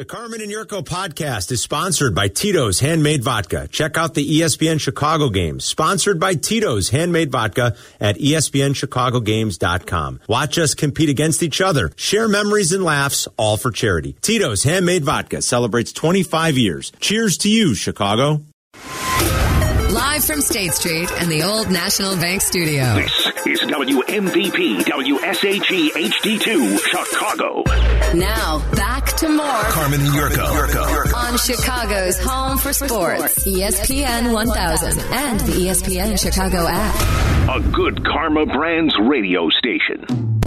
The Carmen and Jurko podcast is sponsored by Tito's Handmade Vodka. Check out the ESPN Chicago games, sponsored by Tito's Handmade Vodka at ESPNChicagoGames.com. Watch us compete against each other, share memories and laughs, all for charity. Tito's Handmade Vodka celebrates 25 years. Cheers to you, Chicago. Live from State Street and the Old National Bank Studio. This is WMVP WSHE HD2 Chicago. Now, back to more Carmen and Jurko. on Chicago's home for sports, ESPN 1000 and the ESPN Chicago app. A good Karma Brands radio station.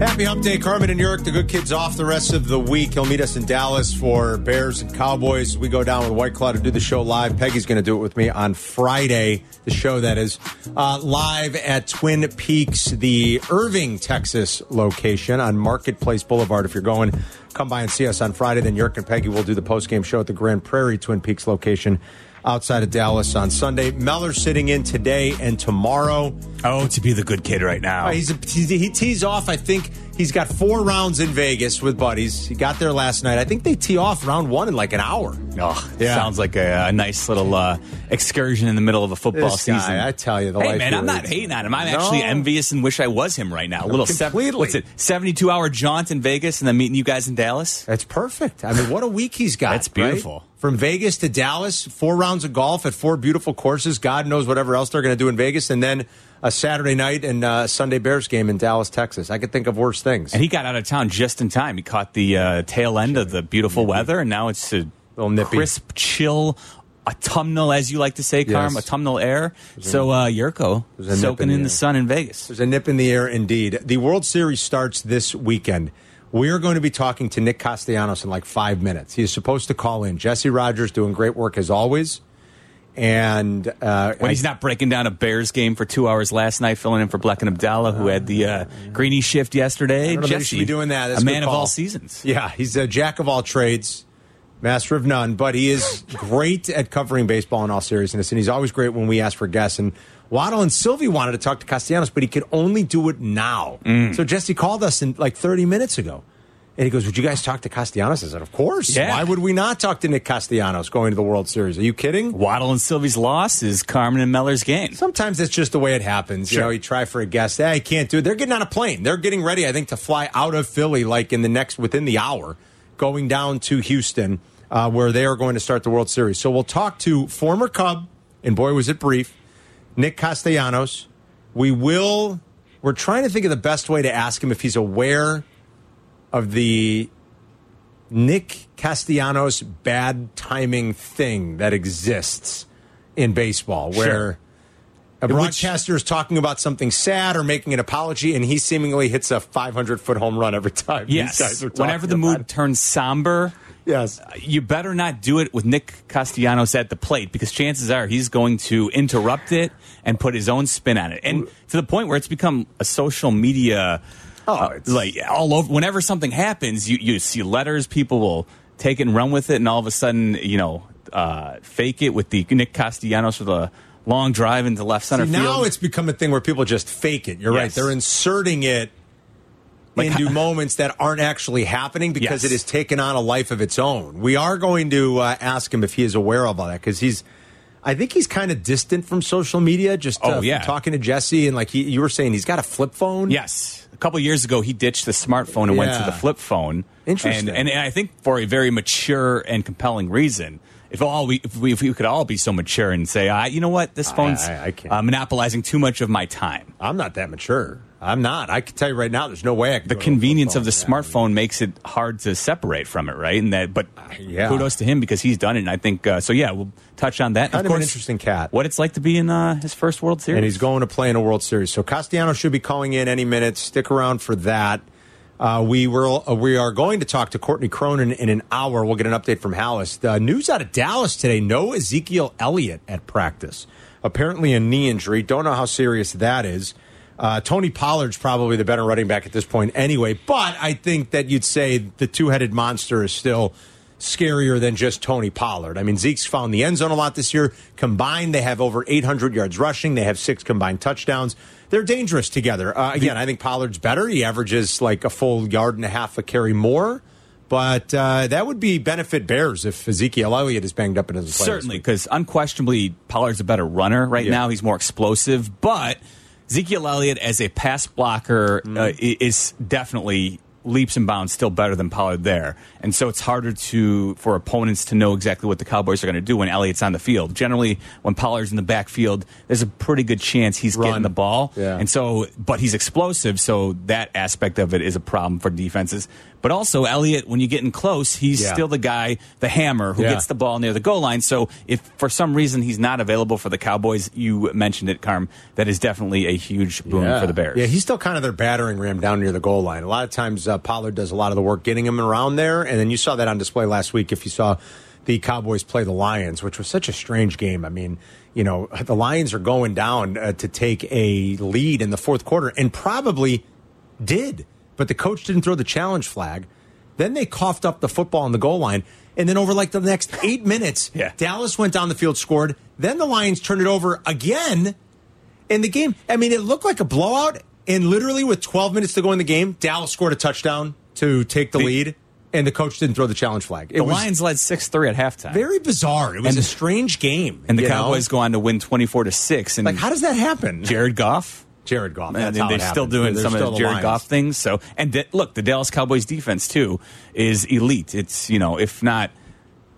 Happy Hump Day, Carmen and York. The good kid's off the rest of the week. He'll meet us in Dallas for Bears and Cowboys. We go down with White Claw to do the show live. Peggy's going to do it with me on Friday. The show that is uh, live at Twin Peaks, the Irving, Texas location on Marketplace Boulevard. If you're going, come by and see us on Friday. Then York and Peggy will do the post game show at the Grand Prairie Twin Peaks location outside of Dallas on Sunday. Mellor sitting in today and tomorrow. Oh, to be the good kid right now. Uh, he's a, he tees off. I think he's got four rounds in Vegas with buddies. He got there last night. I think they tee off round one in like an hour. Oh, Yeah. sounds like a, a nice little uh, excursion in the middle of a football This guy, season. I tell you, the hey man, I'm not leads. hating on him. I'm No. actually envious and wish I was him right now. A little completely. what's it? 72 hour jaunt in Vegas and then meeting you guys in Dallas. That's perfect. I mean, what a week he's got. That's right? From Vegas to Dallas, four rounds of golf at four beautiful courses. God knows whatever else they're going to do in Vegas, and then a Saturday night and uh, Sunday Bears game in Dallas, Texas. I could think of worse things. And he got out of town just in time. He caught the uh, tail end of the beautiful weather, and now it's a Little nippy. crisp, chill, autumnal, as you like to say, Carm, Yes. autumnal air. So uh, Jurko a soaking in in the the sun in Vegas. There's a nip in the air indeed. The World Series starts this weekend. We're going to be talking to Nick Castellanos in like five minutes. He is supposed to call in. Jesse Rogers doing great work as always. And uh, When he's not breaking down a Bears game for two hours last night, filling in for Black and Abdallah, who had the uh, greeny shift yesterday. I don't know that he Jesse, should be doing that. That's a man of all seasons. Yeah, he's a jack of all trades, master of none, but he is great at covering baseball in all seriousness, and he's always great when we ask for guests. And Waddle and Silvy wanted to talk to Castellanos, but he could only do it now. Mm. So Jesse called us in like 30 minutes ago. And he goes, Would you guys talk to Castellanos? I said, Of course. Yeah. Why would we not talk to Nick Castellanos going to the World Series? Are you kidding? Waddle and Silvy's loss is Carmen and Meller's game. Sometimes that's just the way it happens. You Sure. know, you try for a guest. Hey, I can't do it. They're getting on a plane. They're getting ready, I think, to fly out of Philly like in the next, within the hour, going down to Houston, uh, where they are going to start the World Series. So we'll talk to former Cub, and boy, was it brief, Nick Castellanos. We will, we're trying to think of the best way to ask him if he's aware of the Nick Castellanos bad timing thing that exists in baseball, where a broadcaster is talking about something sad or making an apology, and he seemingly hits a 500 foot home run every time. these guys Yes. are talking Whenever the mood it. turns somber, Yes. you better not do it with Nick Castellanos at the plate because chances are he's going to interrupt it and put his own spin on it. And to the point where it's become a social media Oh, uh, it's- like all over whenever something happens, you, you see letters, people will take it and run with it and all of a sudden, you know, uh, fake it with the Nick Castellanos with a long drive into left center See, field. now it's become a thing where people just fake it. You're right. They're inserting it Like- into moments that aren't actually happening because Yes. it has taken on a life of its own. We are going to uh, ask him if he is aware of all that because he's. I think he's kind of distant from social media. Just uh, Oh, yeah. talking to Jesse and like he, you were saying, he's got a flip phone. Yes. A couple years ago, he ditched the smartphone and went to the flip phone. Interesting. And, and, and I think for a very mature and compelling reason. If all we if we, if we could all be so mature and say, I, you know what, this phone's I- I can't. uh, monopolizing too much of my time. I'm not that mature. I'm not. I can tell you right now, there's no way I could The go to a flip convenience of the Yeah. smartphone makes it hard to separate from it, right? And that, but yeah. kudos to him because he's done it. And I think uh, so. Yeah, we'll touch on that. Kind of an interesting cat. What it's like to be in uh, his first World Series, and he's going to play in a World Series. So Castellanos should be calling in any minute. Stick around for that. Uh, we will. Uh, we are going to talk to Courtney Cronin in an hour. We'll get an update from Halas. The news out of Dallas today: no Ezekiel Elliott at practice. Apparently a knee injury. Don't know how serious that is. Uh, Tony Pollard's probably the better running back at this point, anyway. But I think that you'd say the two-headed monster is still scarier than just Tony Pollard. I mean, Zeke's found the end zone a lot this year. Combined, they have over 800 yards rushing. They have six combined touchdowns. They're dangerous together. Uh, again, I think Pollard's better. He averages like a full yard and a half a carry more. But uh, that would be benefit Bears if Ezekiel Elliott is banged up in his. Certainly, because unquestionably, Pollard's a better runner right Yeah. now. He's more explosive, but Ezekiel Elliott as a pass blocker Mm-hmm. uh, is definitely leaps and bounds still better than Pollard there. And so it's harder to for opponents to know exactly what the Cowboys are going to do when Elliott's on the field. Generally, when Pollard's in the backfield, there's a pretty good chance he's Run. getting the ball. Yeah. And so, but he's explosive, so that aspect of it is a problem for defenses. But also, Elliott, when you get in close, he's Yeah. still the guy, the hammer, who Yeah. gets the ball near the goal line. So, if for some reason he's not available for the Cowboys, you mentioned it, Carm, that is definitely a huge boon for the Bears. Yeah, he's still kind of their battering ram down near the goal line. A lot of times, uh, Pollard does a lot of the work getting him around there, and then you saw that on display last week. If you saw the Cowboys play the Lions, which was such a strange game. I mean, you know, the Lions are going down uh, to take a lead in the fourth quarter, and probably did, but the coach didn't throw the challenge flag. Then they coughed up the football on the goal line. And then over like the next eight minutes, Yeah. Dallas went down the field, scored. Then the Lions turned it over again. And the game, I mean, it looked like a blowout. And literally with 12 minutes to go in the game, Dallas scored a touchdown to take the, The- lead. And the coach didn't throw the challenge flag. It the was Lions led 6 3 at halftime. very bizarre. It was And- a strange game. and the you know? Cowboys go on to win 24 to 6. And Like, how does that happen? Jared Goff? Jared Goff. They're still doing They're some still of the Jared Lions. Goff things. So, and look, the Dallas Cowboys defense too is elite. It's you know, if not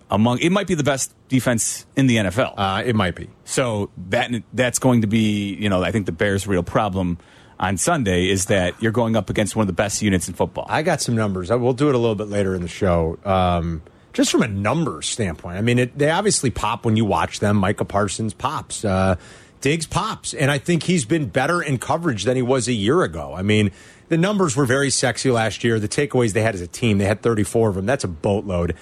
among, it might be the best defense in the NFL. Uh, it might be. so that that's going to be you know, I think the Bears' real problem on Sunday is that you're going up against one of the best units in football. I got some numbers. We'll do it a little bit later in the show. Um, just from a numbers standpoint, I mean, it, they obviously pop when you watch them. Micah Parsons pops, uh, Diggs pops, and I think he's been better in coverage than he was a year ago. I mean, the numbers were very sexy last year. The takeaways they had as a team, they had 34 of them. That's a boatload.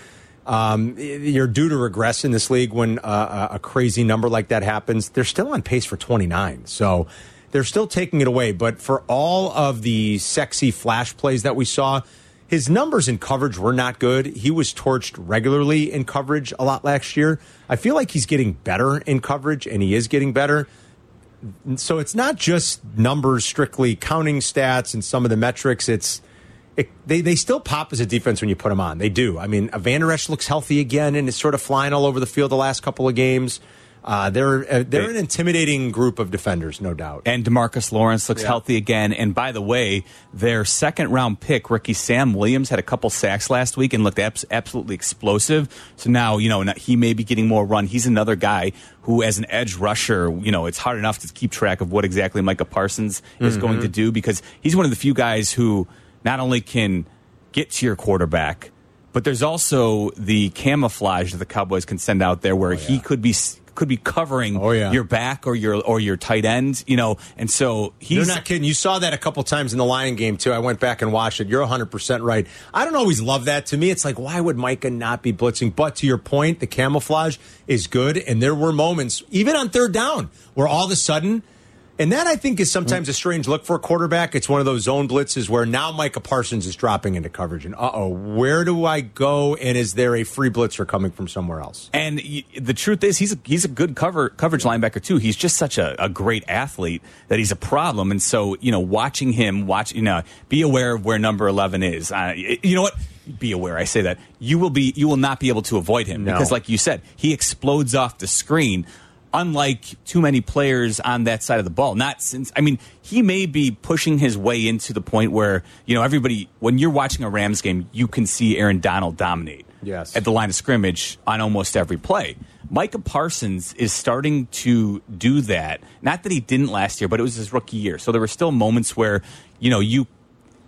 Um, you're due to regress in this league when uh, a crazy number like that happens. They're still on pace for 29. So they're still taking it away. But for all of the sexy flash plays that we saw, his numbers in coverage were not good. He was torched regularly in coverage a lot last year. I feel like he's getting better in coverage, and he is getting better. So it's not just numbers strictly counting stats and some of the metrics. It's it, they they still pop as a defense when you put them on. They do. I mean, Vander looks healthy again and is sort of flying all over the field the last couple of games. Uh, they're uh, they're an intimidating group of defenders, no doubt. and Demarcus Lawrence looks Yeah. healthy again. And by the way, their second round pick, rookie Sam Williams, had a couple sacks last week and looked abs- absolutely explosive. So now, you know, he may be getting more run. He's another guy who, as an edge rusher, you know, it's hard enough to keep track of what exactly Micah Parsons is Mm-hmm. going to do because he's one of the few guys who not only can get to your quarterback, but there's also the camouflage that the Cowboys can send out there where he could be could be covering Oh, yeah. your back or your or your tight end, you know, and so he's You're not kidding. You saw that a couple times in the Lion game too. I went back and watched it. You're 100 percent right. I don't always love that. To me, it's like why would Micah not be blitzing? But to your point, the camouflage is good, and there were moments, even on third down, where all of a sudden. And that I think is sometimes a strange look for a quarterback. It's one of those zone blitzes where now Micah Parsons is dropping into coverage, and uh oh, where do I go? And is there a free blitzer coming from somewhere else? And the truth is, he's a, he's a good cover coverage linebacker too. He's just such a, a great athlete that he's a problem. And so, you know, watching him, watch, you know, be aware of where number eleven is. Uh, you know what? Be aware. I say that you will be, you will not be able to avoid him No. because, like you said, he explodes off the screen. Unlike too many players on that side of the ball, not since I mean he may be pushing his way into the point where you know everybody when you're watching a Rams game, you can see Aaron Donald dominate Yes. at the line of scrimmage on almost every play. Micah Parsons is starting to do that. Not that he didn't last year, but it was his rookie year. So there were still moments where, you know, you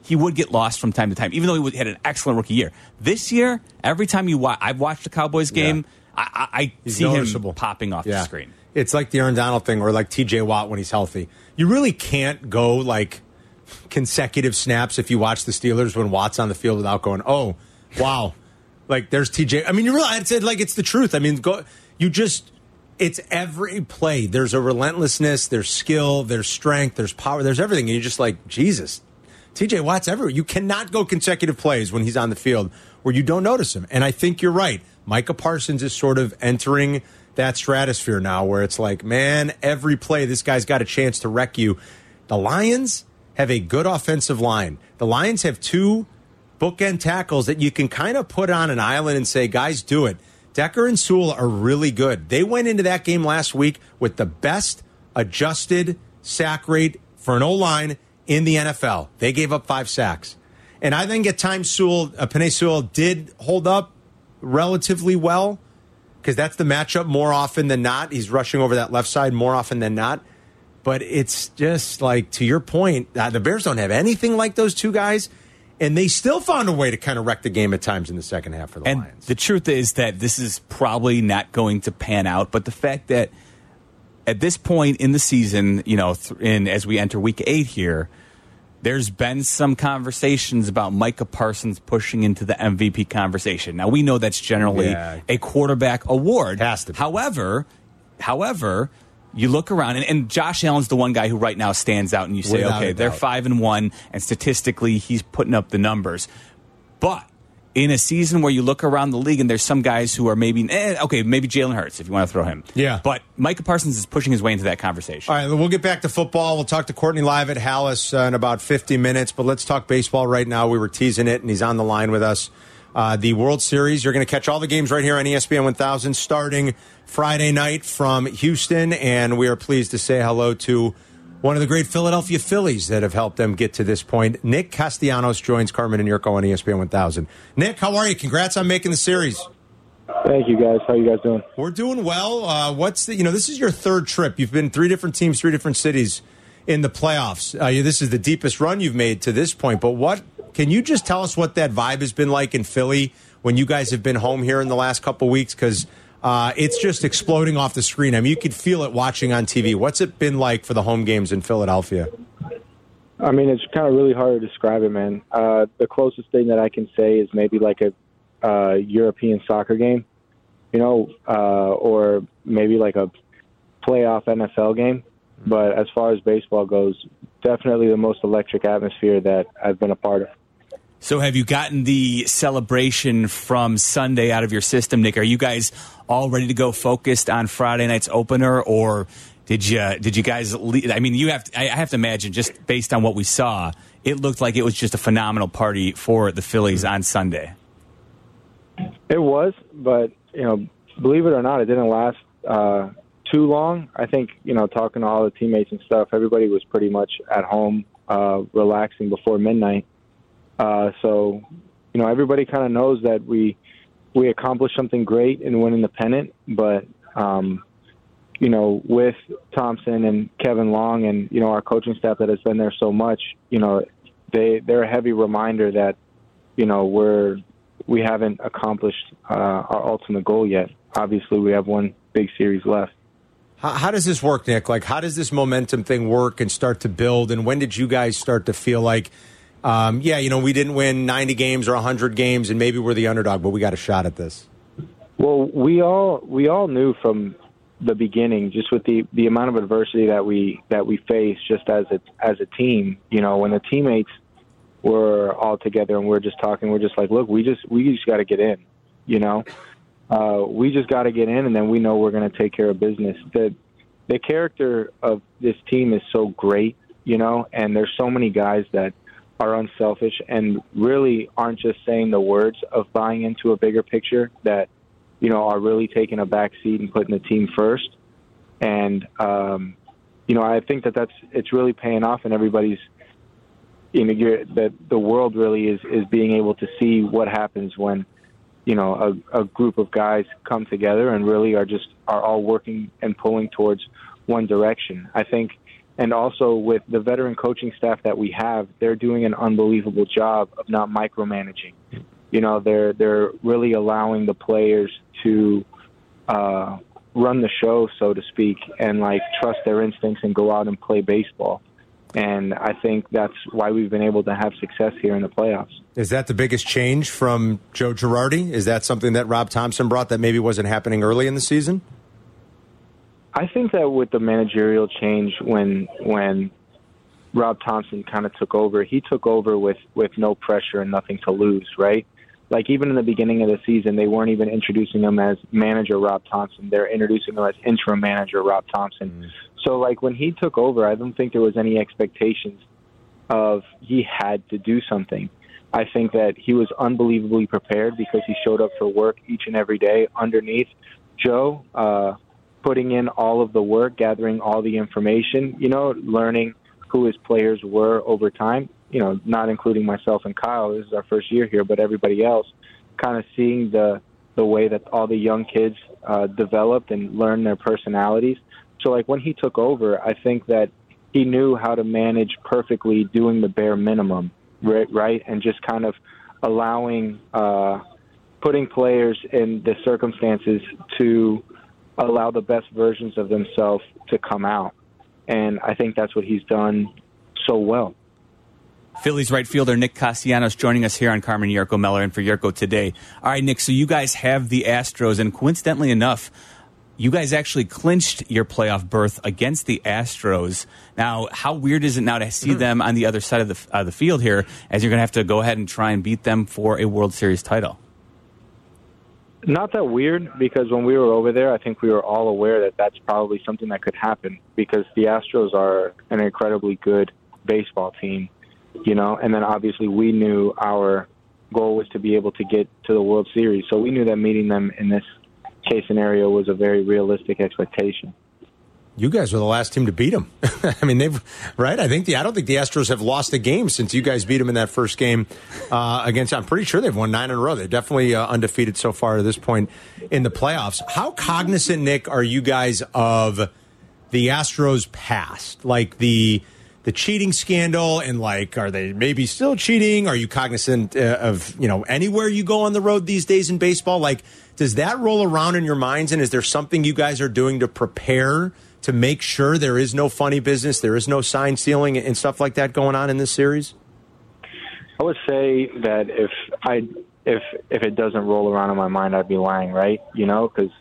he would get lost from time to time, even though he had an excellent rookie year. This year, every time you watch, I've watched a Cowboys game, Yeah. I, I, He's see noticeable. him popping off the screen. It's like the Aaron Donald thing, or like T.J. Watt when he's healthy. You really can't go like consecutive snaps if you watch the Steelers when Watt's on the field without going, "Oh, wow!" like there's T.J. I mean, you realize it's like it's the truth. I mean, go. You just. It's every play. There's a relentlessness. There's skill. There's strength. There's power. There's everything. And you're just like Jesus. TJ Watt's everywhere. You cannot go consecutive plays when he's on the field where you don't notice him. And I think you're right. Micah Parsons is sort of entering that stratosphere now where it's like, man, every play this guy's got a chance to wreck you. The Lions have a good offensive line. The Lions have two bookend tackles that you can kind of put on an island and say, guys, do it. Decker and Sewell are really good. They went into that game last week with the best adjusted sack rate for an O line in the NFL. They gave up five sacks. And I think at times Sewell, uh, Penei Sewell did hold up relatively well because that's the matchup more often than not. He's rushing over that left side more often than not. But it's just like, to your point, uh, the Bears don't have anything like those two guys. And they still found a way to kind of wreck the game at times in the second half for the and Lions. the truth is that this is probably not going to pan out. But the fact that at this point in the season, you know, th- in as we enter week eight here, there's been some conversations about Micah Parsons pushing into the MVP conversation. Now we know that's generally Yeah. a quarterback award. Has to be. However, however, you look around and, and Josh Allen's the one guy who right now stands out, and you say, Without okay, they're five and one, and statistically he's putting up the numbers. But in a season where you look around the league and there's some guys who are maybe eh, okay, maybe Jalen Hurts if you want to throw him. Yeah. But Micah Parsons is pushing his way into that conversation. All right, we'll get back to football. We'll talk to Courtney live at Halas uh, in about 50 minutes, but let's talk baseball right now. We were teasing it, and he's on the line with us. Uh, the World Series, you're going to catch all the games right here on ESPN 1000 starting Friday night from Houston, and we are pleased to say hello to one of the great Philadelphia Phillies that have helped them get to this point. Nick Castellanos joins Carmen and Jurko on ESPN 1000. Nick, how are you? Congrats on making the series. Thank you guys. How you guys doing? We're doing well. Uh, what's the, you know, this is your third trip. You've been three different teams, three different cities in the playoffs. Uh, you- this is the deepest run you've made to this point. But what can you just tell us what that vibe has been like in Philly when you guys have been home here in the last couple weeks? Because uh, it's just exploding off the screen. I mean, you could feel it watching on TV. What's it been like for the home games in Philadelphia? I mean, it's kind of really hard to describe it, man. Uh, the closest thing that I can say is maybe like a uh, European soccer game, you know, uh, or maybe like a playoff NFL game. But as far as baseball goes, definitely the most electric atmosphere that I've been a part of. So, have you gotten the celebration from Sunday out of your system, Nick? Are you guys all ready to go, focused on Friday night's opener, or did you did you guys? le I mean, you have to, I I have to imagine just based on what we saw, it looked like it was just a phenomenal party for the Phillies on Sunday. It was, but you know, believe it or not, it didn't last uh, too long. I think you know, talking to all the teammates and stuff, everybody was pretty much at home, uh, relaxing before midnight. Uh, so, you know, everybody kind of knows that we we accomplished something great in winning the pennant, but um, you know, with Thomson and Kevin Long and you know our coaching staff that has been there so much, you know, they they're a heavy reminder that you know we're we haven't accomplished uh, our ultimate goal yet. Obviously, we have one big series left. How, how does this work, Nick? Like, how does this momentum thing work and start to build? And when did you guys start to feel like, um, yeah, you know, we didn't win 90 games or 100 games and maybe we're the underdog, but we got a shot at this? Well, we all we all knew from the beginning, just with the the amount of adversity that we that we face, just as a as a team. You know, when the teammates were all together and we're just talking, we're just like, look, we just we just got to get in. You know, uh, we just got to get in, and then we know we're going to take care of business. The the character of this team is so great, you know, and there's so many guys that are unselfish and really aren't just saying the words of buying into a bigger picture that you know are really taking a back seat and putting the team first. And um you know i think that that's it's really paying off and everybody's you know that the world really is is being able to see what happens when you know a, a group of guys come together and really are just are all working and pulling towards one direction. I think and also with the veteran coaching staff that we have they're doing an unbelievable job of not micromanaging you know they're they're really allowing the players to uh run the show so to speak and like trust their instincts and go out and play baseball and i think that's why we've been able to have success here in the playoffs Is that the biggest change from Joe Girardi? Is that something that Rob Thomson brought that maybe wasn't happening early in the season? I think that with the managerial change, when when Rob Thomson kind of took over, he took over with with no pressure and nothing to lose, right? Like even in the beginning of the season, they weren't even introducing him as manager Rob Thomson. They're introducing him as interim manager Rob Thomson. So like when he took over, I don't think there was any expectations of he had to do something. I think that he was unbelievably prepared because he showed up for work each and every day underneath Joe, uh, putting in all of the work, gathering all the information, you know, learning who his players were over time, you know, not including myself and Kyle. This is our first year here, but everybody else kind of seeing the the way that all the young kids uh, developed and learned their personalities. So like when he took over, I think that he knew how to manage perfectly doing the bare minimum, right? right? And just kind of allowing, uh, putting players in the circumstances to allow the best versions of themselves to come out. And I think that's what he's done so well. Phillies right fielder Nick Castellanos joining us here on Carmen Yurko Meller and for Yurko today. All right, Nick, so you guys have the Astros, and coincidentally enough, you guys actually clinched your playoff berth against the Astros. Now, how weird is it now to see them on the other side of the, uh, the field here as you're going to have to go ahead and try and beat them for a World Series title? Not that weird because when we were over there, I think we were all aware that that's probably something that could happen because the Astros are an incredibly good baseball team, you know, and then obviously we knew our goal was to be able to get to the World Series. So we knew that meeting them in this case scenario was a very realistic expectation. You guys were the last team to beat them. I mean, they've right. I think the I don't think the Astros have lost a game since you guys beat them in that first game uh, against. I'm pretty sure they've won nine in a row. They're definitely uh, undefeated so far to this point in the playoffs. How cognizant, Nick, are you guys of the Astros' past, like the the cheating scandal, and like, are they maybe still cheating? Are you cognizant uh, of you know anywhere you go on the road these days in baseball? Like, does that roll around in your minds? And is there something you guys are doing to prepare? To make sure there is no funny business, there is no sign stealing and stuff like that going on in this series? I would say that if I if if it doesn't roll around in my mind, I'd be lying, right? You know, because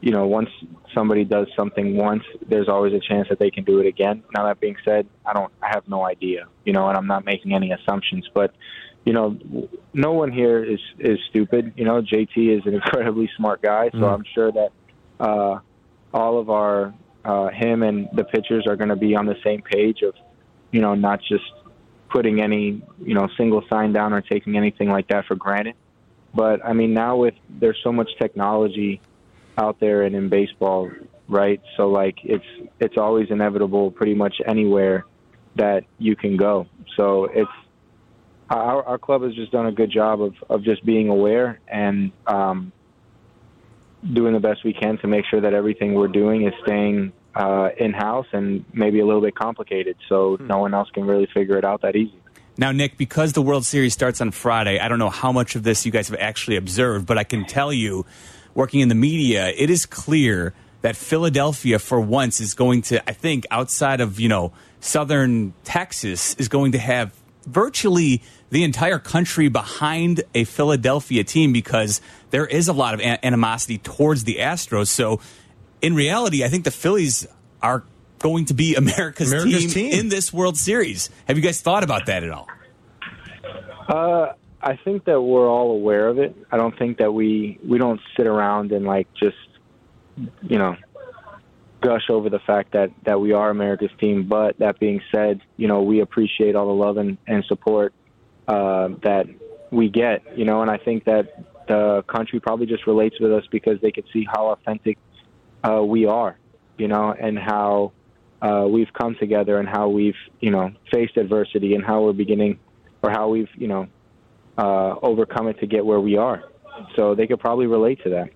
you know once somebody does something once, there's always a chance that they can do it again. Now that being said, I don't, I have no idea, you know, and I'm not making any assumptions, but you know, no one here is is stupid. You know, JT is an incredibly smart guy, so Mm. I'm sure that uh, all of our uh, him and the pitchers are going to be on the same page of, you know, not just putting any, you know, single sign down or taking anything like that for granted. But I mean, now with there's so much technology out there and in baseball, right? So like it's it's always inevitable, pretty much anywhere that you can go. So it's our, our club has just done a good job of of just being aware and um, doing the best we can to make sure that everything we're doing is staying uh, in house and maybe a little bit complicated, so no one else can really figure it out that easy. Now, Nick, because the World Series starts on Friday, I don't know how much of this you guys have actually observed, but I can tell you, working in the media, it is clear that Philadelphia, for once, is going to, I think, outside of, you know, southern Texas, is going to have virtually the entire country behind a Philadelphia team because there is a lot of an- animosity towards the Astros. So, in reality, I think the Phillies are going to be America's, America's team, team. in this World Series. Have you guys thought about that at all? Uh, I think that we're all aware of it. I don't think that we we don't sit around and like just you know gush over the fact that that we are America's team. But that being said, you know we appreciate all the love and, and support uh, that we get. You know, and I think that the country probably just relates with us because they can see how authentic uh, we are. You know, and how uh, we've come together and how we've you know faced adversity and how we're beginning or how we've you know uh, overcome it to get where we are. So they could probably relate to that.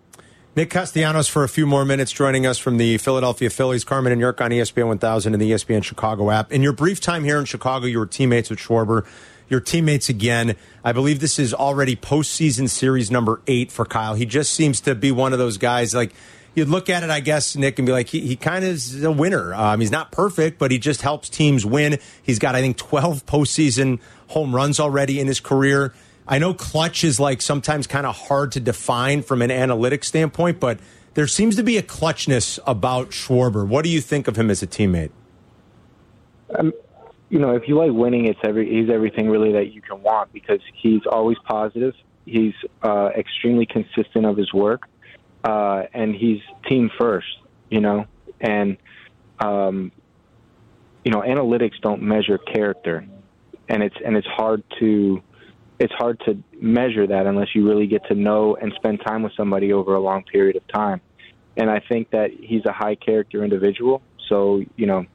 Nick Castellanos for a few more minutes joining us from the Philadelphia Phillies. Carmen and York on ESPN 1000 and the ESPN Chicago app. In your brief time here in Chicago, you were teammates with Schwarber. Your teammates again. I believe this is already postseason series number eight for Kyle. He just seems to be one of those guys like you'd look at it, I guess, Nick, and be like, he, he kind of is a winner. Um, he's not perfect, but he just helps teams win. He's got, I think, 12 postseason home runs already in his career. I know clutch is like sometimes kind of hard to define from an analytic standpoint, but there seems to be a clutchness about Schwarber. What do you think of him as a teammate? You know, if you like winning, it's every he's everything really that you can want because he's always positive. He's uh, extremely consistent of his work, uh, and he's team first. You know, and um, you know, analytics don't measure character, and it's and it's hard to it's hard to measure that unless you really get to know and spend time with somebody over a long period of time. And I think that he's a high character individual. So you know,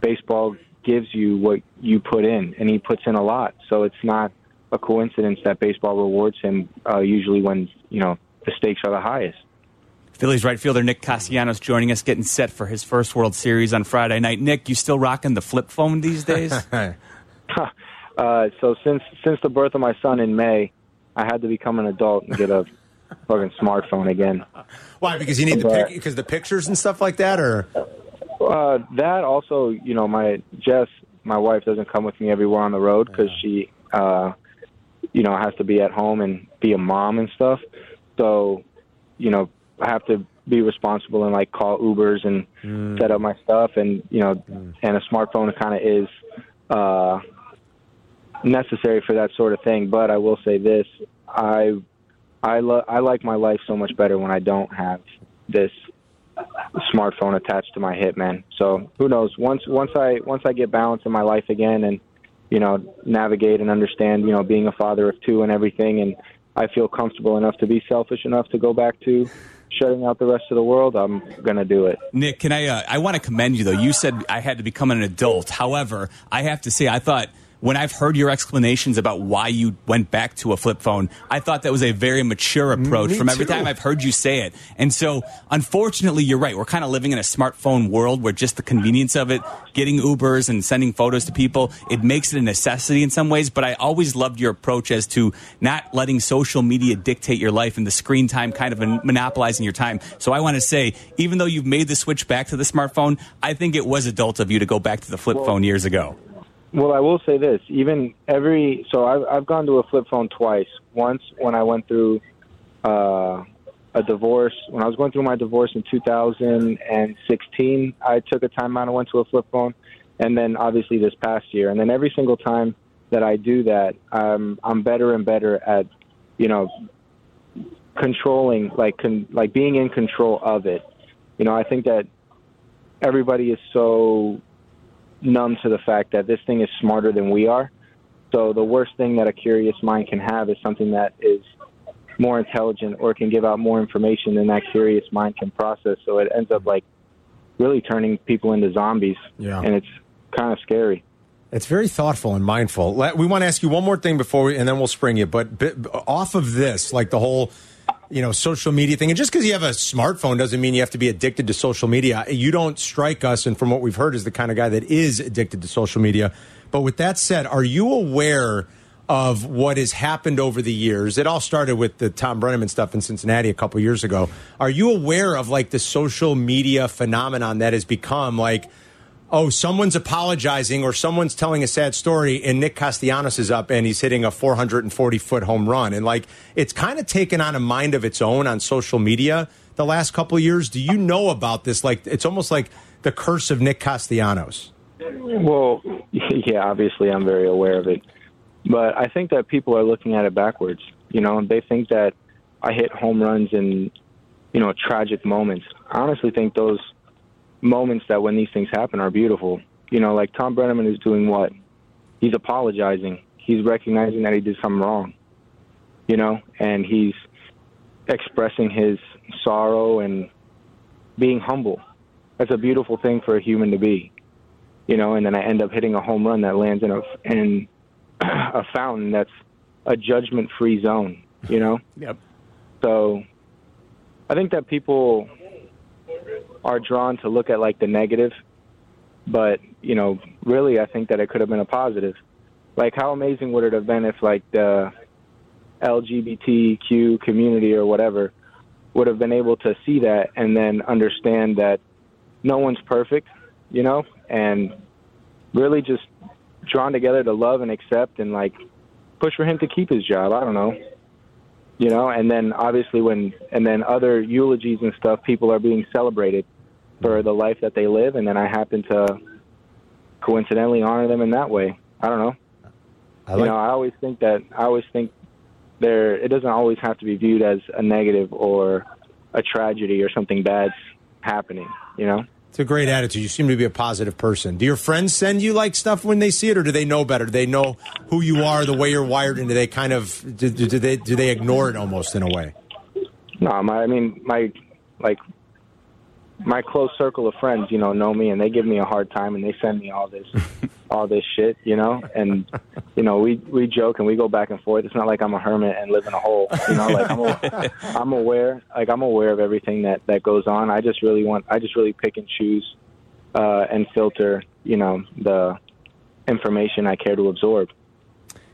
baseball gives you what you put in, and he puts in a lot. So it's not a coincidence that baseball rewards him uh, usually when you know the stakes are the highest. Phillies right fielder Nick Castellanos joining us, getting set for his first World Series on Friday night. Nick, you still rocking the flip phone these days? uh, so since since the birth of my son in May, I had to become an adult and get a fucking smartphone again. Why? Because you need the But- pic- because the pictures and stuff like that, or Uh, that also, you know, my Jess, my wife, doesn't come with me everywhere on the road because she, uh, you know, has to be at home and be a mom and stuff. So, you know, I have to be responsible and like call Ubers and set up my stuff, and you know, and a smartphone kind of is uh, necessary for that sort of thing. But I will say this: I, I, lo- I like my life so much better when I don't have this smartphone attached to my hip, man. So who knows? Once once I once I get balance in my life again, and you know navigate and understand, you know, being a father of two and everything, and I feel comfortable enough to be selfish enough to go back to shutting out the rest of the world. I'm gonna do it. Nick, can I? Uh, I want to commend you though. You said I had to become an adult. However, I have to say, I thought when I've heard your explanations about why you went back to a flip phone, I thought that was a very mature mm, approach Me from every too. time I've heard you say it. And so, unfortunately, you're right. We're kind of living in a smartphone world where just the convenience of it, getting Ubers and sending photos to people, it makes it a necessity in some ways. But I always loved your approach as to not letting social media dictate your life and the screen time kind of monopolizing your time. So I want to say, even though you've made the switch back to the smartphone, I think it was adult of you to go back to the flip phone years ago. Well, I will say this: even every so I've I've gone to a flip phone twice. Once when I went through uh, a divorce. When I was going through my divorce in 2016, I took a time out and went to a flip phone, and then obviously this past year. And then every single time that I do that, um, I'm better and better at, you know, controlling, like con- like being in control of it. You know, I think that everybody is so numb to the fact that this thing is smarter than we are. So the worst thing that a curious mind can have is something that is more intelligent or can give out more information than that curious mind can process. So it ends up like really turning people into zombies. Yeah. And it's kind of scary. It's very thoughtful and mindful. We want to ask you one more thing before we, and then we'll spring you. But off of this, like the whole, you know, social media thing, and just because you have a smartphone doesn't mean you have to be addicted to social media. You don't strike us, and from what we've heard, is the kind of guy that is addicted to social media. But with that said, are you aware of what has happened over the years? It all started with the Thom Brennaman stuff in Cincinnati a couple years ago. Are you aware of like the social media phenomenon that has become like? Oh, someone's apologizing or someone's telling a sad story, and Nick Castellanos is up and he's hitting a 440 foot home run. And like, it's kind of taken on a mind of its own on social media the last couple years. Do you know about this? Like, it's almost like the curse of Nick Castellanos. Well, yeah, obviously I'm very aware of it. But I think that people are looking at it backwards. You know, they think that I hit home runs in, you know, tragic moments. I honestly think those moments that when these things happen are beautiful. You know, like Thom Brennaman is doing what? He's apologizing. He's recognizing that he did something wrong. You know, and he's expressing his sorrow and being humble. That's a beautiful thing for a human to be you know, and then I end up hitting a home run that lands in a in a fountain that's a judgment-free zone, you know. Yep. So, I think that people are drawn to look at like the negative, but you know, really, I think that it could have been a positive. Like, how amazing would it have been if like the LGBTQ community or whatever would have been able to see that and then understand that no one's perfect, you know, and really just drawn together to love and accept and like push for him to keep his job. I don't know. You know, and then obviously when and then other eulogies and stuff, people are being celebrated for the life that they live and then I happen to coincidentally honor them in that way. I don't know. I like you know, I always think that I always think there it doesn't always have to be viewed as a negative or a tragedy or something bad's happening. You know. It's a great attitude. You seem to be a positive person. Do your friends send you like stuff when they see it, or do they know better? Do they know who you are, the way you're wired, and do they kind of do, do, they do they ignore it almost in a way? No, my I mean my like my close circle of friends, you know, know me and they give me a hard time and they send me all this all this shit, you know, and you know, we we joke and we go back and forth. It's not like I'm a hermit and live in a hole, you know, like I'm a, I'm aware like I'm aware of everything that that goes on. I just really want I just really pick and choose uh and filter, you know, the information I care to absorb.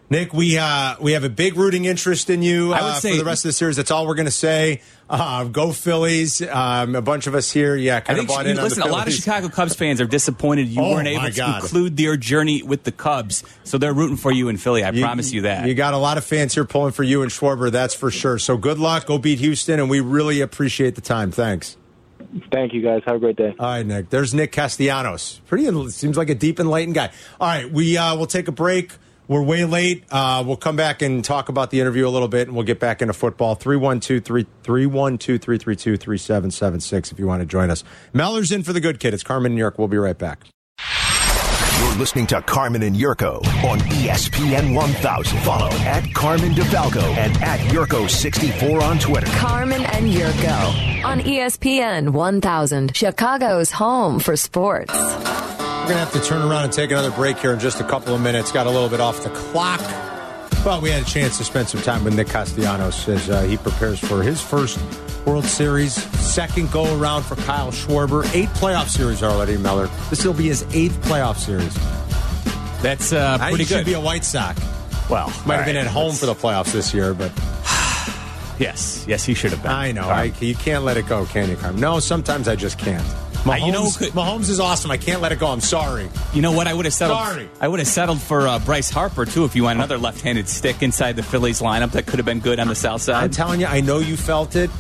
Nick, we uh, we have a big rooting interest in you uh, I would say- for the rest of the series. That's all we're going to say. Uh, go Phillies! Um, a bunch of us here, yeah, I kind of think bought in. listen. on A lot of Chicago Cubs fans are disappointed you Oh, weren't able to God. conclude their journey with the Cubs, so they're rooting for you in Philly. I promise you that. You got a lot of fans here pulling for you and Schwarber, that's for sure. So good luck. Go beat Houston, and we really appreciate the time. Thanks. Thank you guys. Have a great day. All right, Nick. There's Nick Castellanos. Pretty seems like a deep enlightened guy. All right, we uh, we'll take a break. We're way late. Uh, we'll come back and talk about the interview a little bit, and we'll get back into football. 312 332 3776 if you want to join us. Meller's in for the good kid. It's Carmen New York. We'll be right back. You're listening to Carmen and Jurko on ESPN 1000. Follow at Carmen DeFalco and at Jurko64 on Twitter. Carmen and Jurko on ESPN 1000, Chicago's home for sports. We're going to have to turn around and take another break here in just a couple of minutes. Got a little bit off the clock. But we had a chance to spend some time with Nick Castellanos as uh, he prepares for his first World Series, second go around for Kyle Schwarber. Eight playoff series already, Miller. This will be his eighth playoff series. That's uh, pretty he should good. be a White Sox. well, Might have been at home let's- for the playoffs this year, but Yes, yes, he should have been. I know. I, you can't let it go, can you, Carm? No, sometimes I just can't. Mahomes, you know Mahomes is awesome. I can't let it go. I'm sorry. You know what? I would have settled. Sorry. I would have settled for uh, Bryce Harper too if you want another left-handed stick inside the Phillies lineup that could have been good on the south side. I'm telling you, I know you felt it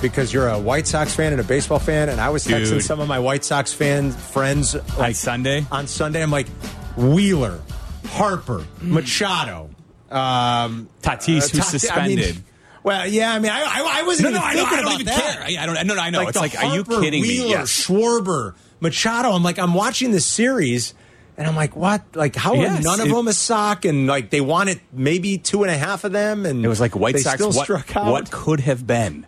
because you're a White Sox fan and a baseball fan, and I was texting Dude. some of my White Sox fan friends on Sunday. on Sunday. I'm like, Wheeler, Harper, Machado, um, Tatis, uh, who's Tati- suspended. I mean, well, yeah, I mean, I, I, I wasn't no, even no, I don't, thinking I don't about even that. care. I, I don't. No, no, I know. it's the like, are you Harper, kidding Wheeler, me? Yes. Schwarber, Machado. I'm like, I'm watching the series, and I'm like, what? Like, how Yes, are none of it- them a sock? And like, they wanted maybe two and a half of them, and It was like White Sox. What, struck out. what could have been?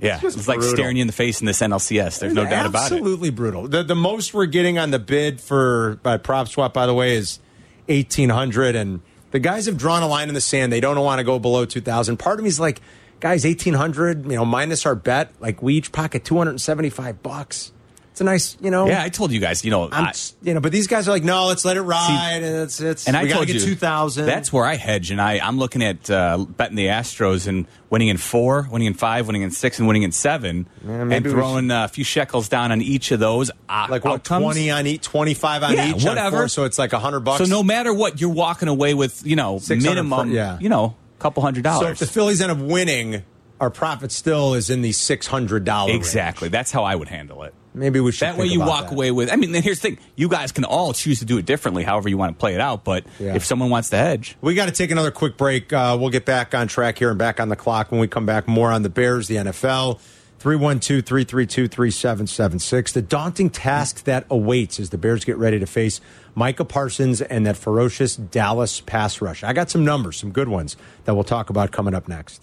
Yeah, just it's like staring you in the face in this NLCS. There's no doubt about it. Absolutely brutal. The the most we're getting on the bid for by PropSwap, by the way, is eighteen hundred, and the guys have drawn a line in the sand. They don't want to go below two thousand. Part of me is like, guys, eighteen hundred, you know, minus our bet, like we each pocket two hundred and seventy five bucks. It's a nice, you know. Yeah, I told you guys. You know, I, you know, but these guys are like, no, let's let it ride, and it's it's. and I told get you two thousand. That's where I hedge, and I I'm looking at uh, betting the Astros and winning in four, winning in five, winning in six, and winning in seven, Yeah, and throwing uh, a few shekels down on each of those. Uh, like what outcomes. twenty on each, twenty five on Yeah, each, on whatever. four, so it's like a hundred bucks. So no matter what, you're walking away with you know minimum, per- yeah. you know, a couple hundred dollars. So if the Phillies end up winning, our profit still is in the six hundred dollars. exactly, that's how I would handle it. Maybe we should. That way, you about walk that. away with. I mean, then here's the thing: you guys can all choose to do it differently, however you want to play it out. But Yeah. if someone wants to hedge, We got to take another quick break. Uh, we'll get back on track here and back on the clock when we come back. More on the Bears, the NFL. 312 332 3776. The daunting task that awaits as the Bears get ready to face Micah Parsons and that ferocious Dallas pass rush. I got some numbers, some good ones that we'll talk about coming up next.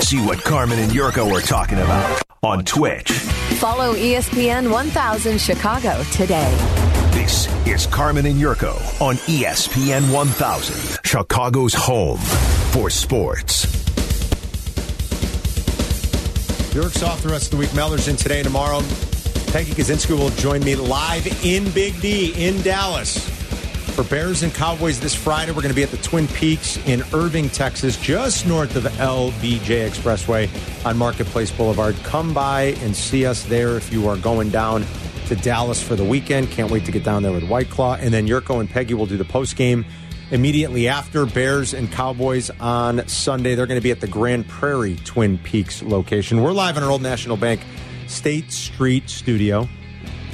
See what Carmen and Jurko are talking about on Twitch. Follow ESPN 1000 Chicago today. This is Carmen and Jurko on ESPN 1000, Chicago's home for sports. York's off the rest of the week. Meller's in today and tomorrow. Peggy Kusinski will join me live in Big D in Dallas for Bears and Cowboys this Friday. We're going to be at the Twin Peaks in Irving, Texas, just north of LBJ Expressway on Marketplace Boulevard. Come by and see us there if you are going down to Dallas for the weekend. Can't wait to get down there with White Claw. And then Jurko and Peggy will do the post game immediately after Bears and Cowboys on Sunday. They're going to be at the Grand Prairie Twin Peaks location. We're live in our Old National Bank State Street studio.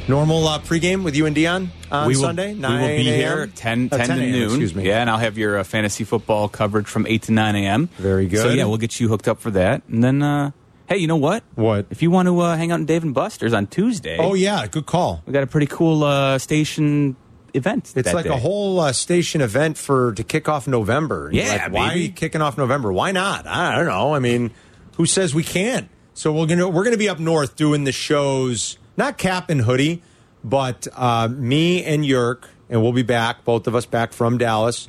Normal uh, pregame with you and Dion on we will, Sunday. we will be here 10, Uh, 10 to noon. Excuse me. Yeah, and I'll have your uh, fantasy football coverage from 8 to 9 a.m. Very good. So, yeah, we'll get you hooked up for that. And then, uh, hey, you know what? What? If you want to uh, hang out in Dave and Buster's on Tuesday, Oh yeah, good call. we got a pretty cool uh, station event. It's like day. a whole uh, station event for to kick off November. Yeah, like, why are you kicking off November? Why not? I don't know. I mean, who says we can't? So we're gonna we're gonna be up north doing the shows, not Cap and Hoodie, but uh, me and Yerk, and we'll be back, both of us back from Dallas,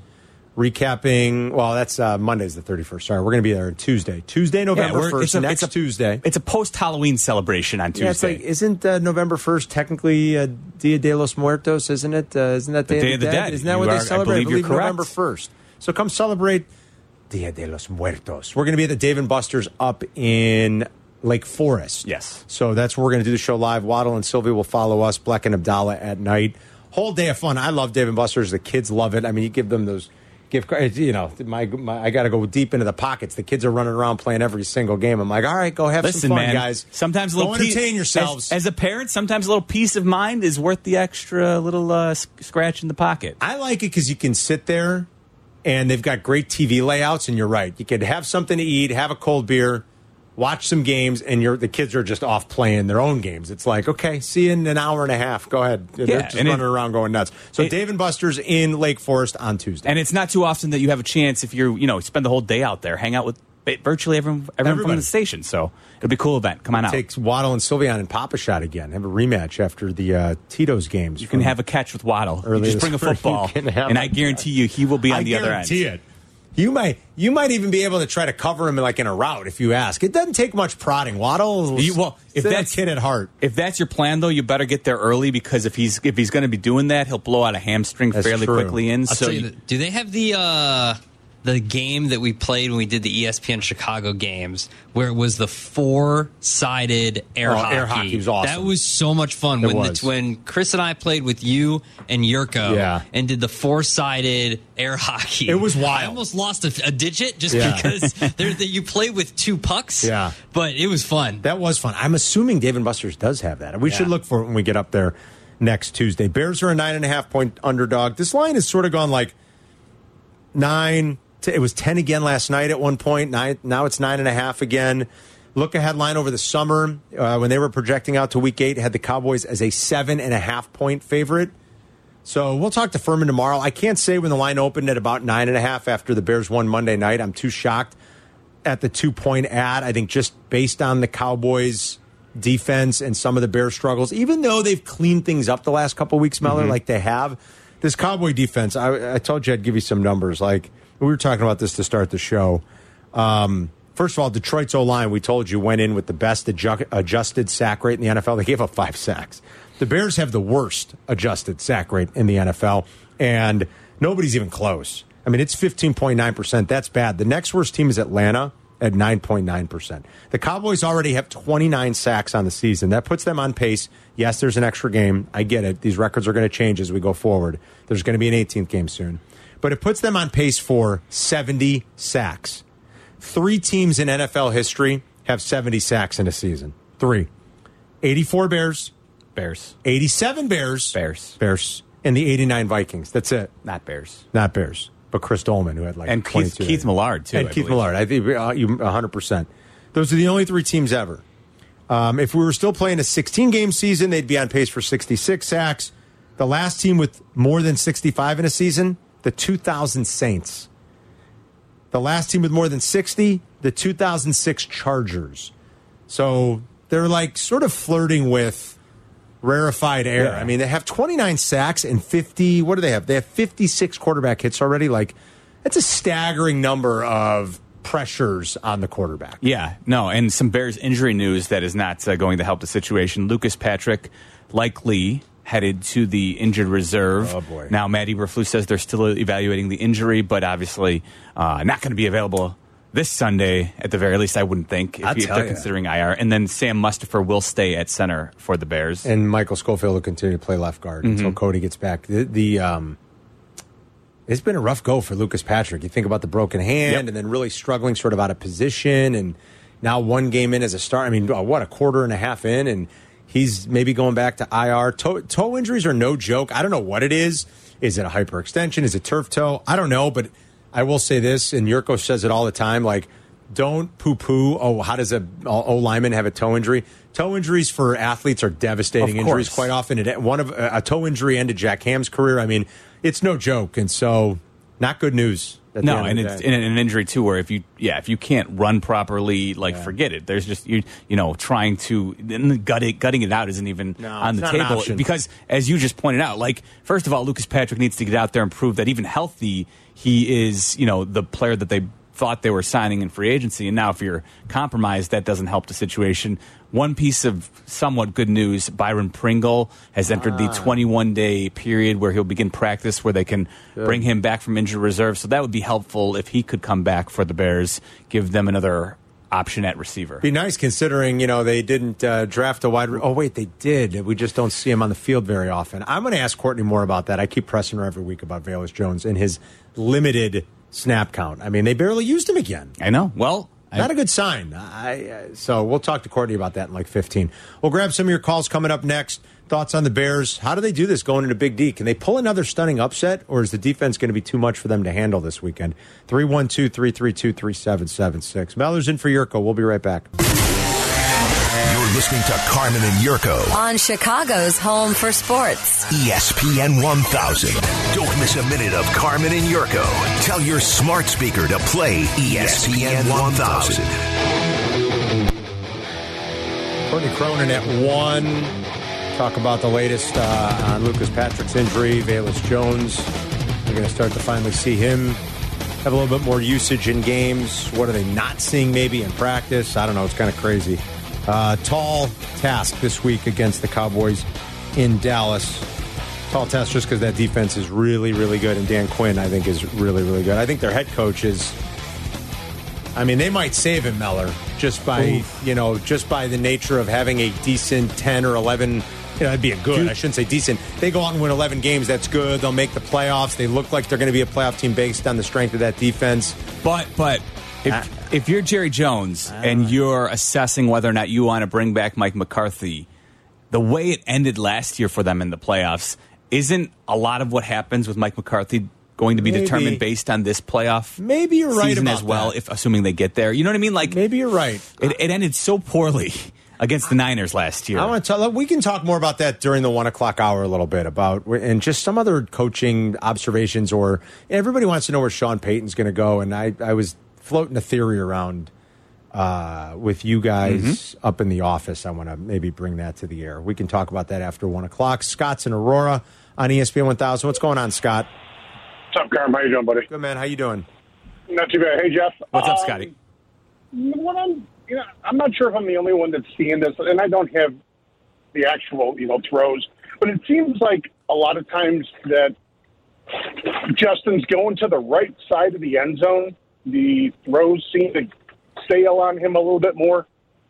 recapping. Well, that's uh, Monday's the thirty first. Sorry, we're gonna be there on Tuesday, Tuesday, November we're- first, it's a- next it's a- Tuesday. It's a post Halloween celebration on Tuesday. Yeah, it's like isn't uh, November first technically uh, Dia de los Muertos? Isn't it? Uh, isn't that The Day, Day of the Dead. Isn't that You what are- they I celebrate? believe you're correct. November first. So come celebrate Dia de los Muertos. We're going to be at the Dave and Buster's up in Lake Forest. Yes. So that's where we're going to do the show live. Waddle and Silvy will follow us. Black and Abdallah at night. Whole day of fun. I love Dave and Buster's. The kids love it. I mean, you give them those. Gift cards, you know, my, my I got to go deep into the pockets. The kids are running around playing every single game. I'm like, all right, go have Listen, some fun, man. guys. Sometimes a go little pe- entertain yourselves. As, as a parent, sometimes a little peace of mind is worth the extra little uh, scratch in the pocket. I like it because you can sit there and they've got great TV layouts. And you're right, you could have something to eat, have a cold beer, watch some games, and you're the kids are just off playing their own games. It's like, okay, see you in an hour and a half. Go ahead. They're just running it- around going nuts. So it- Dave and Buster's in Lake Forest on Tuesday. And it's not too often that you have a chance if you're, you know, spend the whole day out there, hang out with virtually everyone, everyone Everybody. from the station. So it'll be a cool event. Come on out. Takes Waddle and Sylvian and Papa Shot again. Have a rematch after the uh, Tito's games. you can have a catch with Waddle. You just bring a football, you can have and I guarantee you he will be on I the other end. guarantee it. You might you might even be able to try to cover him like in a route if you ask. It doesn't take much prodding. Waddle, You- well, if if that's- that kid at heart, If that's your plan, though, you better get there early because if he's if he's going to be doing that, he'll blow out a hamstring That's fairly true. quickly. In I'll so tell you you- that- do they have the uh, the game that we played when we did the ESPN Chicago games, where it was the four sided air Oh, hockey? air hockey was awesome. That was so much fun. It when was. The, when Chris and I played with you and Jurko, Yeah. and did the four sided air hockey. It was wild. I almost lost a, a digit just Yeah. because there, that you play with two pucks. Yeah. but it was fun. That was fun. I'm assuming Dave and Buster's does have that. We should look for it when we get up there next Tuesday. Bears are a nine and a half point underdog. This line has sort of gone like nine. It was ten again last night at one point. Nine. Now it's nine and a half again. Look ahead line over the summer uh, when they were projecting out to week eight had the Cowboys as a seven and a half point favorite. So we'll talk to Furman tomorrow. I can't say when the line opened at about nine and a half after the Bears won Monday night. I'm too shocked at the two point ad. I think just based on the Cowboys defense and some of the Bears struggles, even though they've cleaned things up the last couple weeks, Meller, like they have, this Cowboy defense, I, I told you I'd give you some numbers. Like we were talking about this to start the show. Um, first of all, Detroit's O line, we told you, went in with the best adju- adjusted sack rate in the NFL. They gave up five sacks. The Bears have the worst adjusted sack rate in the NFL, and nobody's even close. I mean, it's 15.9%. That's bad. The next worst team is Atlanta at 9.9%. The Cowboys already have 29 sacks on the season. That puts them on pace. Yes, there's an extra game. I get it. These records are going to change as we go forward. There's going to be an 18th game soon. But it puts them on pace for 70 sacks. Three teams in NFL history have 70 sacks in a season. Three. 84 Bears, Bears, 87 Bears, Bears, Bears, and the 89 Vikings. That's it. not Bears, Not Bears, but Chris Doleman, who had like and Keith, 22. Keith Millard too. and I Keith believe. Millard. I think uh, you 100%. Those are the only three teams ever. Um, if we were still playing a 16 game season, they'd be on pace for 66 sacks. The last team with more than 65 in a season, the 2000 Saints. The last team with more than 60, the 2006 Chargers. So they're like sort of flirting with rarefied air. Yeah. I mean, they have 29 sacks and 50. What do they have? They have 56 quarterback hits already. Like, that's a staggering number of pressures on the quarterback. Yeah, no, and some Bears injury news that is not uh, going to help the situation. Lucas Patrick likely headed to the injured reserve. Oh, boy. Now, Matt Eberflus says they're still evaluating the injury, but obviously uh, not going to be available this Sunday at the very least. I wouldn't think if, I'll you, if they're ya. considering IR. And then Sam Mustipher will stay at center for the Bears. And Michael Schofield will continue to play left guard Mm-hmm. until Cody gets back. The, the um, it's been a rough go for Lucas Patrick. You think about the broken hand Yep. and then really struggling sort of out of position and now one game in as a start. I mean, uh, what a quarter and a half in and He's maybe going back to IR. Toe, toe injuries are no joke. I don't know what it is. Is it a hyperextension? Is it turf toe? I don't know, but I will say this, and Jurko says it all the time. Like, don't poo poo. Oh, how does a O lineman have a toe injury? Toe injuries for athletes are devastating injuries. Quite often, it, one of a toe injury ended Jack Ham's career. I mean, it's no joke, and so not good news. No, and it's and an injury too, where if you yeah, if you can't run properly, like forget it. There's just you you know trying to gut gutting gutting it out isn't even No, on the table because as you just pointed out, like first of all, Lucas Patrick needs to get out there and prove that even healthy, he is you know the player that they thought they were signing in free agency, and now if you're compromised, that doesn't help the situation. One piece of somewhat good news: Byron Pringle has entered the 21 day period where he'll begin practice, where they can bring him back from injured reserve. So that would be helpful if he could come back for the Bears, give them another option at receiver. Be nice considering you know they didn't uh, draft a wide. Re- oh wait, they did. We just don't see him on the field very often. I'm going to ask Courtney more about that. I keep pressing her every week about Velus Jones and his limited snap count. I mean, they barely used him again. I know. Well, Not a good sign. I, uh, so we'll talk to Courtney about that in like 15. We'll grab some of your calls coming up next. Thoughts on the Bears? How do they do this going into Big D? Can they pull another stunning upset, or is the defense going to be too much for them to handle this weekend? 312 332 3776. Mellor's in for Jurko. We'll be right back. You're listening to Carmen and Jurko, On Chicago's home for sports. ESPN 1000. Don't miss a minute of Carmen and Jurko. Tell your smart speaker to play E ESPN 1000. Courtney Cronin at one. Talk about the latest uh, on Lucas Patrick's injury, Velus Jones. We're going to start to finally see him have a little bit more usage in games. What are they not seeing maybe in practice? I don't know. It's kind of crazy. Uh, tall task this week against the Cowboys in Dallas. Tall task just because that defense is really, really good, and Dan Quinn, I think, is really, really good. I think their head coach is I mean, they might save him, Meller, just by you know, just by the nature of having a decent ten or eleven. You know, that'd be a good. I shouldn't say decent. They go out and win eleven games. That's good. They'll make the playoffs. They look like they're going to be a playoff team based on the strength of that defense. But but if I- if you're Jerry Jones and ah. you're assessing whether or not you want to bring back Mike McCarthy, the way it ended last year for them in the playoffs isn't a lot of what happens with Mike McCarthy going to be Maybe. determined based on this playoff Maybe you're right season about as well, that. if assuming they get there. You know what I mean? Like Maybe you're right. it, it ended so poorly against the Niners last year. I want to tell. We can talk more about that during the one o'clock hour a little bit about and just some other coaching observations. Or everybody wants to know where Sean Payton's going to go, and I, I was floating a theory around uh, with you guys up in the office. I want to maybe bring that to the air. We can talk about that after one o'clock. Scott's in Aurora on ESPN 1000. What's going on, Scott? What's up, Carm? How you doing, buddy? Good man. How you doing? Not too bad. Hey, Jeff. What's up, Um, Scotty? What I'm, you know, I'm not sure if I'm the only one that's seeing this, and I don't have the actual, you know, throws, but it seems like a lot of times that Justin's going to the right side of the end zone. The throws seem to sail on him a little bit more.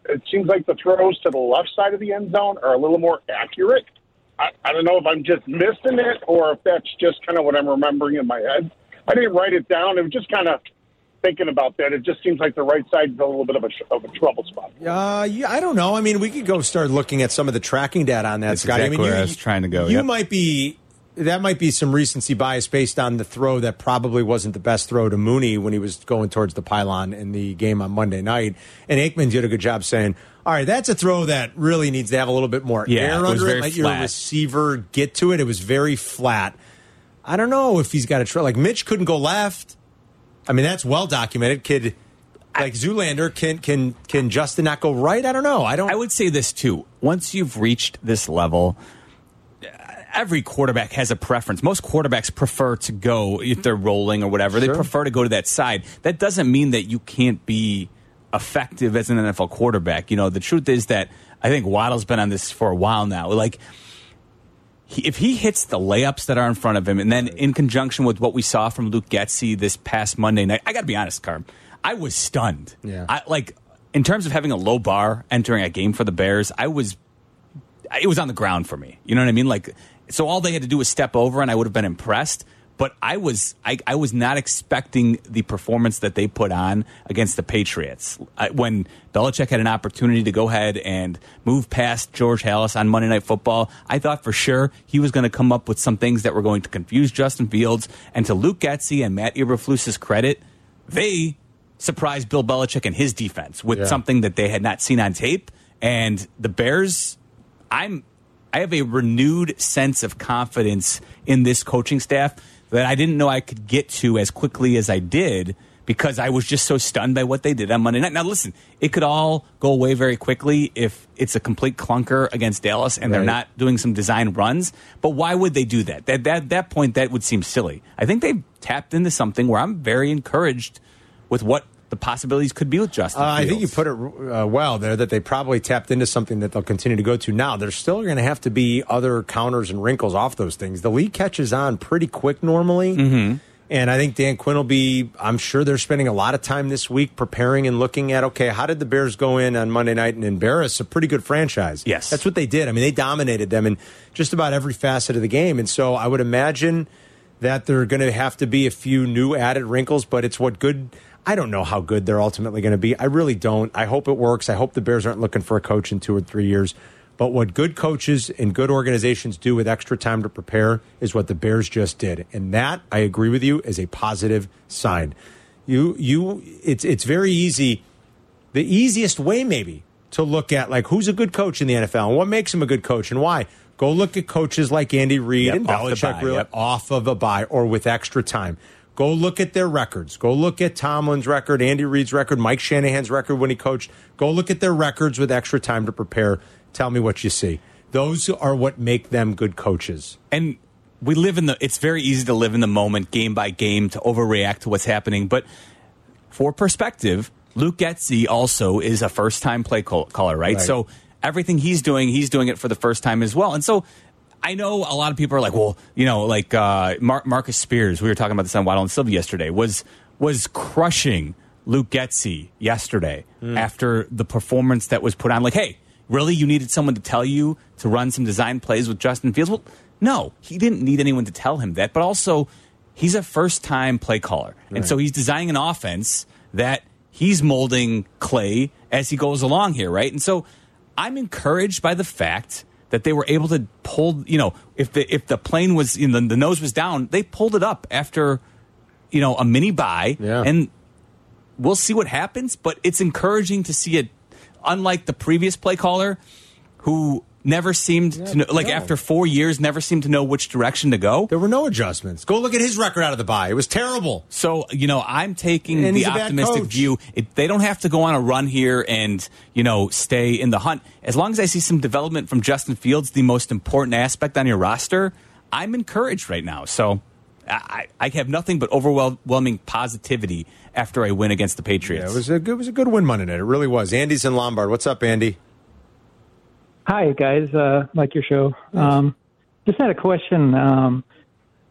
It seems like the throws to the left side of the end zone are a little more accurate. I, I don't know if I'm just missing it or if that's just kind of what I'm remembering in my head. I didn't write it down. It was just kind of thinking about that. It just seems like the right side is a little bit of a, of a trouble spot. Uh, yeah, I don't know. I mean, we could go start looking at some of the tracking data on that, That's Scott. I exactly mean, where you, I was trying to go, You yep. might be. That might be some recency bias based on the throw that probably wasn't the best throw to Mooney when he was going towards the pylon in the game on Monday night. And Aikman did a good job saying, "All right, that's a throw that really needs to have a little bit more Yeah, air it under it. Let your receiver get to it. It was very flat. I don't know if he's got a try. Like Mitch couldn't go left. I mean, that's well documented. Kid like Zoolander can can can Justin not go right? I don't know. I don't. I would say this too. Once you've reached this level, every quarterback has a preference. Most quarterbacks prefer to go if they're rolling or whatever. They prefer to go to that side. That doesn't mean that you can't be effective as an NFL quarterback. You know, the truth is that I think Waddle's been on this for a while now. Like he, if he hits the layups that are in front of him, and then in conjunction with what we saw from Luke Getsy this past Monday night, I got to be honest, Carm, I was stunned. Yeah. I like in terms of having a low bar entering a game for the Bears. I was, it was on the ground for me. You know what I mean? Like, so all they had to do was step over, and I would have been impressed. But I was I, I was not expecting the performance that they put on against the Patriots I, when Belichick had an opportunity to go ahead and move past George Halas on Monday Night Football. I thought for sure he was going to come up with some things that were going to confuse Justin Fields. And to Luke Getsy and Matt Eberflus's credit, they surprised Bill Belichick and his defense with Yeah. something that they had not seen on tape. And the Bears, I'm I have a renewed sense of confidence in this coaching staff that I didn't know I could get to as quickly as I did because I was just so stunned by what they did on Monday night. Now listen, it could all go away very quickly if it's a complete clunker against Dallas and they're not doing some design runs. But why would they do that? At that, that point, that would seem silly. I think they've tapped into something where I'm very encouraged with what the possibilities could be with Justin. Uh, I think you put it uh, well there that they probably tapped into something that they'll continue to go to now. There's still going to have to be other counters and wrinkles off those things. The league catches on pretty quick normally. Mm-hmm. And I think Dan Quinn will be, I'm sure they're spending a lot of time this week preparing and looking at, okay, how did the Bears go in on Monday night and embarrass a pretty good franchise? Yes. That's what they did. I mean, they dominated them in just about every facet of the game. And so I would imagine that there are going to have to be a few new added wrinkles, but it's what good. I don't know how good they're ultimately going to be. I really don't. I hope it works. I hope the Bears aren't looking for a coach in two or three years. But what good coaches and good organizations do with extra time to prepare is what the Bears just did. And that, I agree with you, is a positive sign. You, you, it's, it's very easy the easiest way maybe to look at like who's a good coach in the NFL and what makes him a good coach and why. Go look at coaches like Andy Reid Yep, and off Belichick bye, really yep. off of a buy or with extra time. Go look at their records. Go look at Tomlin's record, Andy Reid's record, Mike Shanahan's record when he coached. Go look at their records with extra time to prepare. Tell me what you see. Those are what make them good coaches. and we live in the it's very easy to live in the moment game by game to overreact to what's happening but for perspective luke getsy also is a first time play caller right? Right. so everything he's doing he's doing it for the first time as well and so I know a lot of people are like, well, you know, like uh, Mar- Marcus Spears. We were talking about this on Waddle and Silvy yesterday. Was was crushing Luke Getsy yesterday after the performance that was put on. Like, hey, really, you needed someone to tell you to run some design plays with Justin Fields? Well, no, he didn't need anyone to tell him that. But also, he's a first time play caller, and so he's designing an offense that he's molding clay as he goes along here, right? And so I'm encouraged by the fact that they were able to pull, you know, if the if the plane was, you know, the nose was down, they pulled it up after, you know, a mini buy, Yeah. and we'll see what happens. But it's encouraging to see it, unlike the previous play caller, who never seemed to know, like no. after four years, never seemed to know which direction to go. There were no adjustments. Go look at his record out of the bye. It was terrible. So you know, I'm taking And the he's a bad optimistic view. It, they don't have to go on a run here and you know stay in the hunt. As long as I see some development from Justin Fields, the most important aspect on your roster, I'm encouraged right now. So I, I have nothing but overwhelming positivity after I win against the Patriots. Yeah, it was a good, it was a good win Monday night. It really was. Andy's in Lombard. What's up, Andy? Hi, guys. Uh, like your show. Um, just had a question. Um,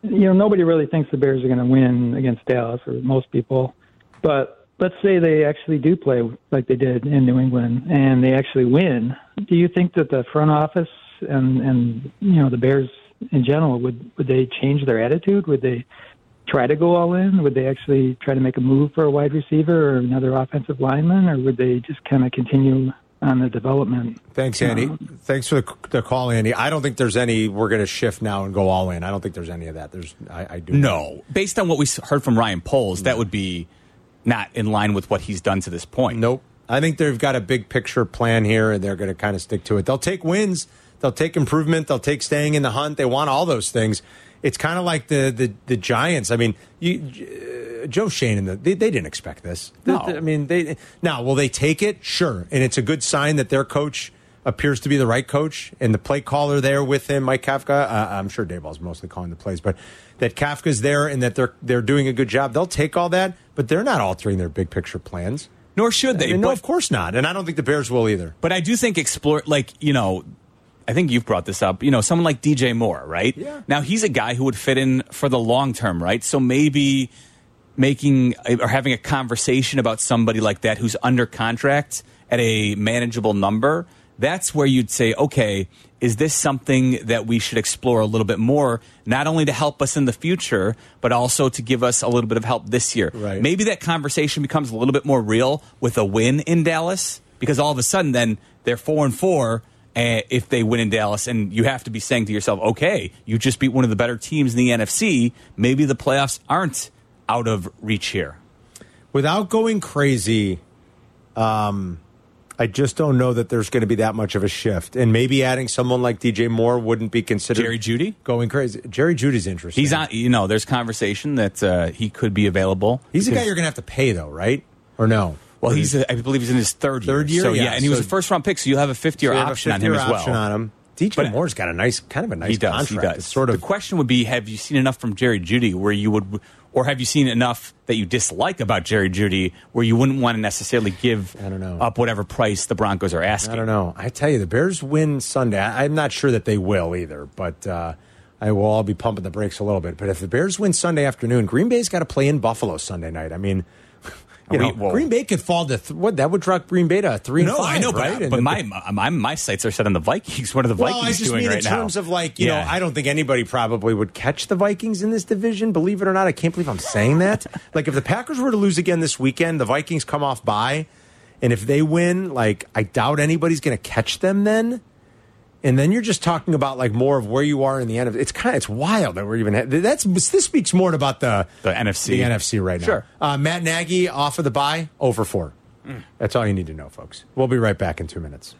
you know, nobody really thinks the Bears are going to win against Dallas, or most people. But let's say they actually do play like they did in New England, and they actually win. Do you think that the front office and and you know the Bears in general would would they change their attitude? Would they try to go all in? Would they actually try to make a move for a wide receiver or another offensive lineman, or would they just kind of continue on the development? Thanks, Andy. Thanks for the, the call, Andy. I don't think there's any. We're going to shift now and go all in. I don't think there's any of that. There's. I, I do. no, based on what we s- heard from Ryan Poles, that would be not in line with what he's done to this point. Nope. I think they've got a big picture plan here, and they're going to kind of stick to it. They'll take wins. They'll take improvement. They'll take staying in the hunt. They want all those things. It's kind of like the the, the Giants. I mean, you, uh, Joe Schoen and the they, they didn't expect this. No. I mean, they now will they take it? Sure, and it's a good sign that their coach appears to be the right coach, and the play caller there with him, Mike Kafka. Uh, I'm sure Daboll's mostly calling the plays, but that Kafka's there and that they're they're doing a good job. They'll take all that, but they're not altering their big picture plans. Nor should they. I mean, no, but- of course not, and I don't think the Bears will either. But I do think explore, like, you know, I think you've brought this up, you know, someone like DJ Moore, right? Yeah. Now, he's a guy who would fit in for the long term, right? So maybe making or having a conversation about somebody like that who's under contract at a manageable number that's where you'd say, okay, is this something that we should explore a little bit more, not only to help us in the future, but also to give us a little bit of help this year? Right. Maybe that conversation becomes a little bit more real with a win in Dallas because all of a sudden then they're four and four. Uh, if they win in Dallas, and you have to be saying to yourself, okay, you just beat one of the better teams in the NFC. Maybe the playoffs aren't out of reach here. Without going crazy, um, I just don't know that there's going to be that much of a shift. And maybe adding someone like DJ Moore wouldn't be considered Jerry Jeudy? going crazy. Jerry Jeudy's interesting. He's on. You know, there's conversation that uh, he could be available. He's a guy you're going to have to pay though, right? Or no? Well, he's. I believe he's in his third year. Third year, So, yeah. yeah, and he was a first round pick, so you'll have a fifth year So you option on him as well. option on him. DJ But- Moore's got a nice, kind of a nice he does. contract. He does. It's sort of The question would be: Have you seen enough from Jerry Jeudy where you would, or have you seen enough that you dislike about Jerry Jeudy where you wouldn't want to necessarily give I don't know. up whatever price the Broncos are asking? I don't know. I tell you, the Bears win Sunday. I, I'm not sure that they will either, but uh, I will all be pumping the brakes a little bit. But if the Bears win Sunday afternoon, Green Bay's got to play in Buffalo Sunday night. I mean, you We- know, well- Green Bay could fall to th- what? That would drop Green Bay to three. No, five, I know, right? but, but my, my my sights are set on the Vikings. What are the well, Vikings I just doing mean right in now? terms of like you Yeah. know, I don't think anybody probably would catch the Vikings in this division. Believe it or not, I can't believe I'm saying that. like if the Packers were to lose again this weekend, the Vikings come off by, and if they win, like I doubt anybody's going to catch them then. And then you're just talking about like more of where you are in the end of it's kind of it's wild that we're even that's this speaks more about the The NFC. the NFC right now. Sure. Uh, Matt Nagy off of the bye over four. That's all you need to know, folks. We'll be right back in two minutes.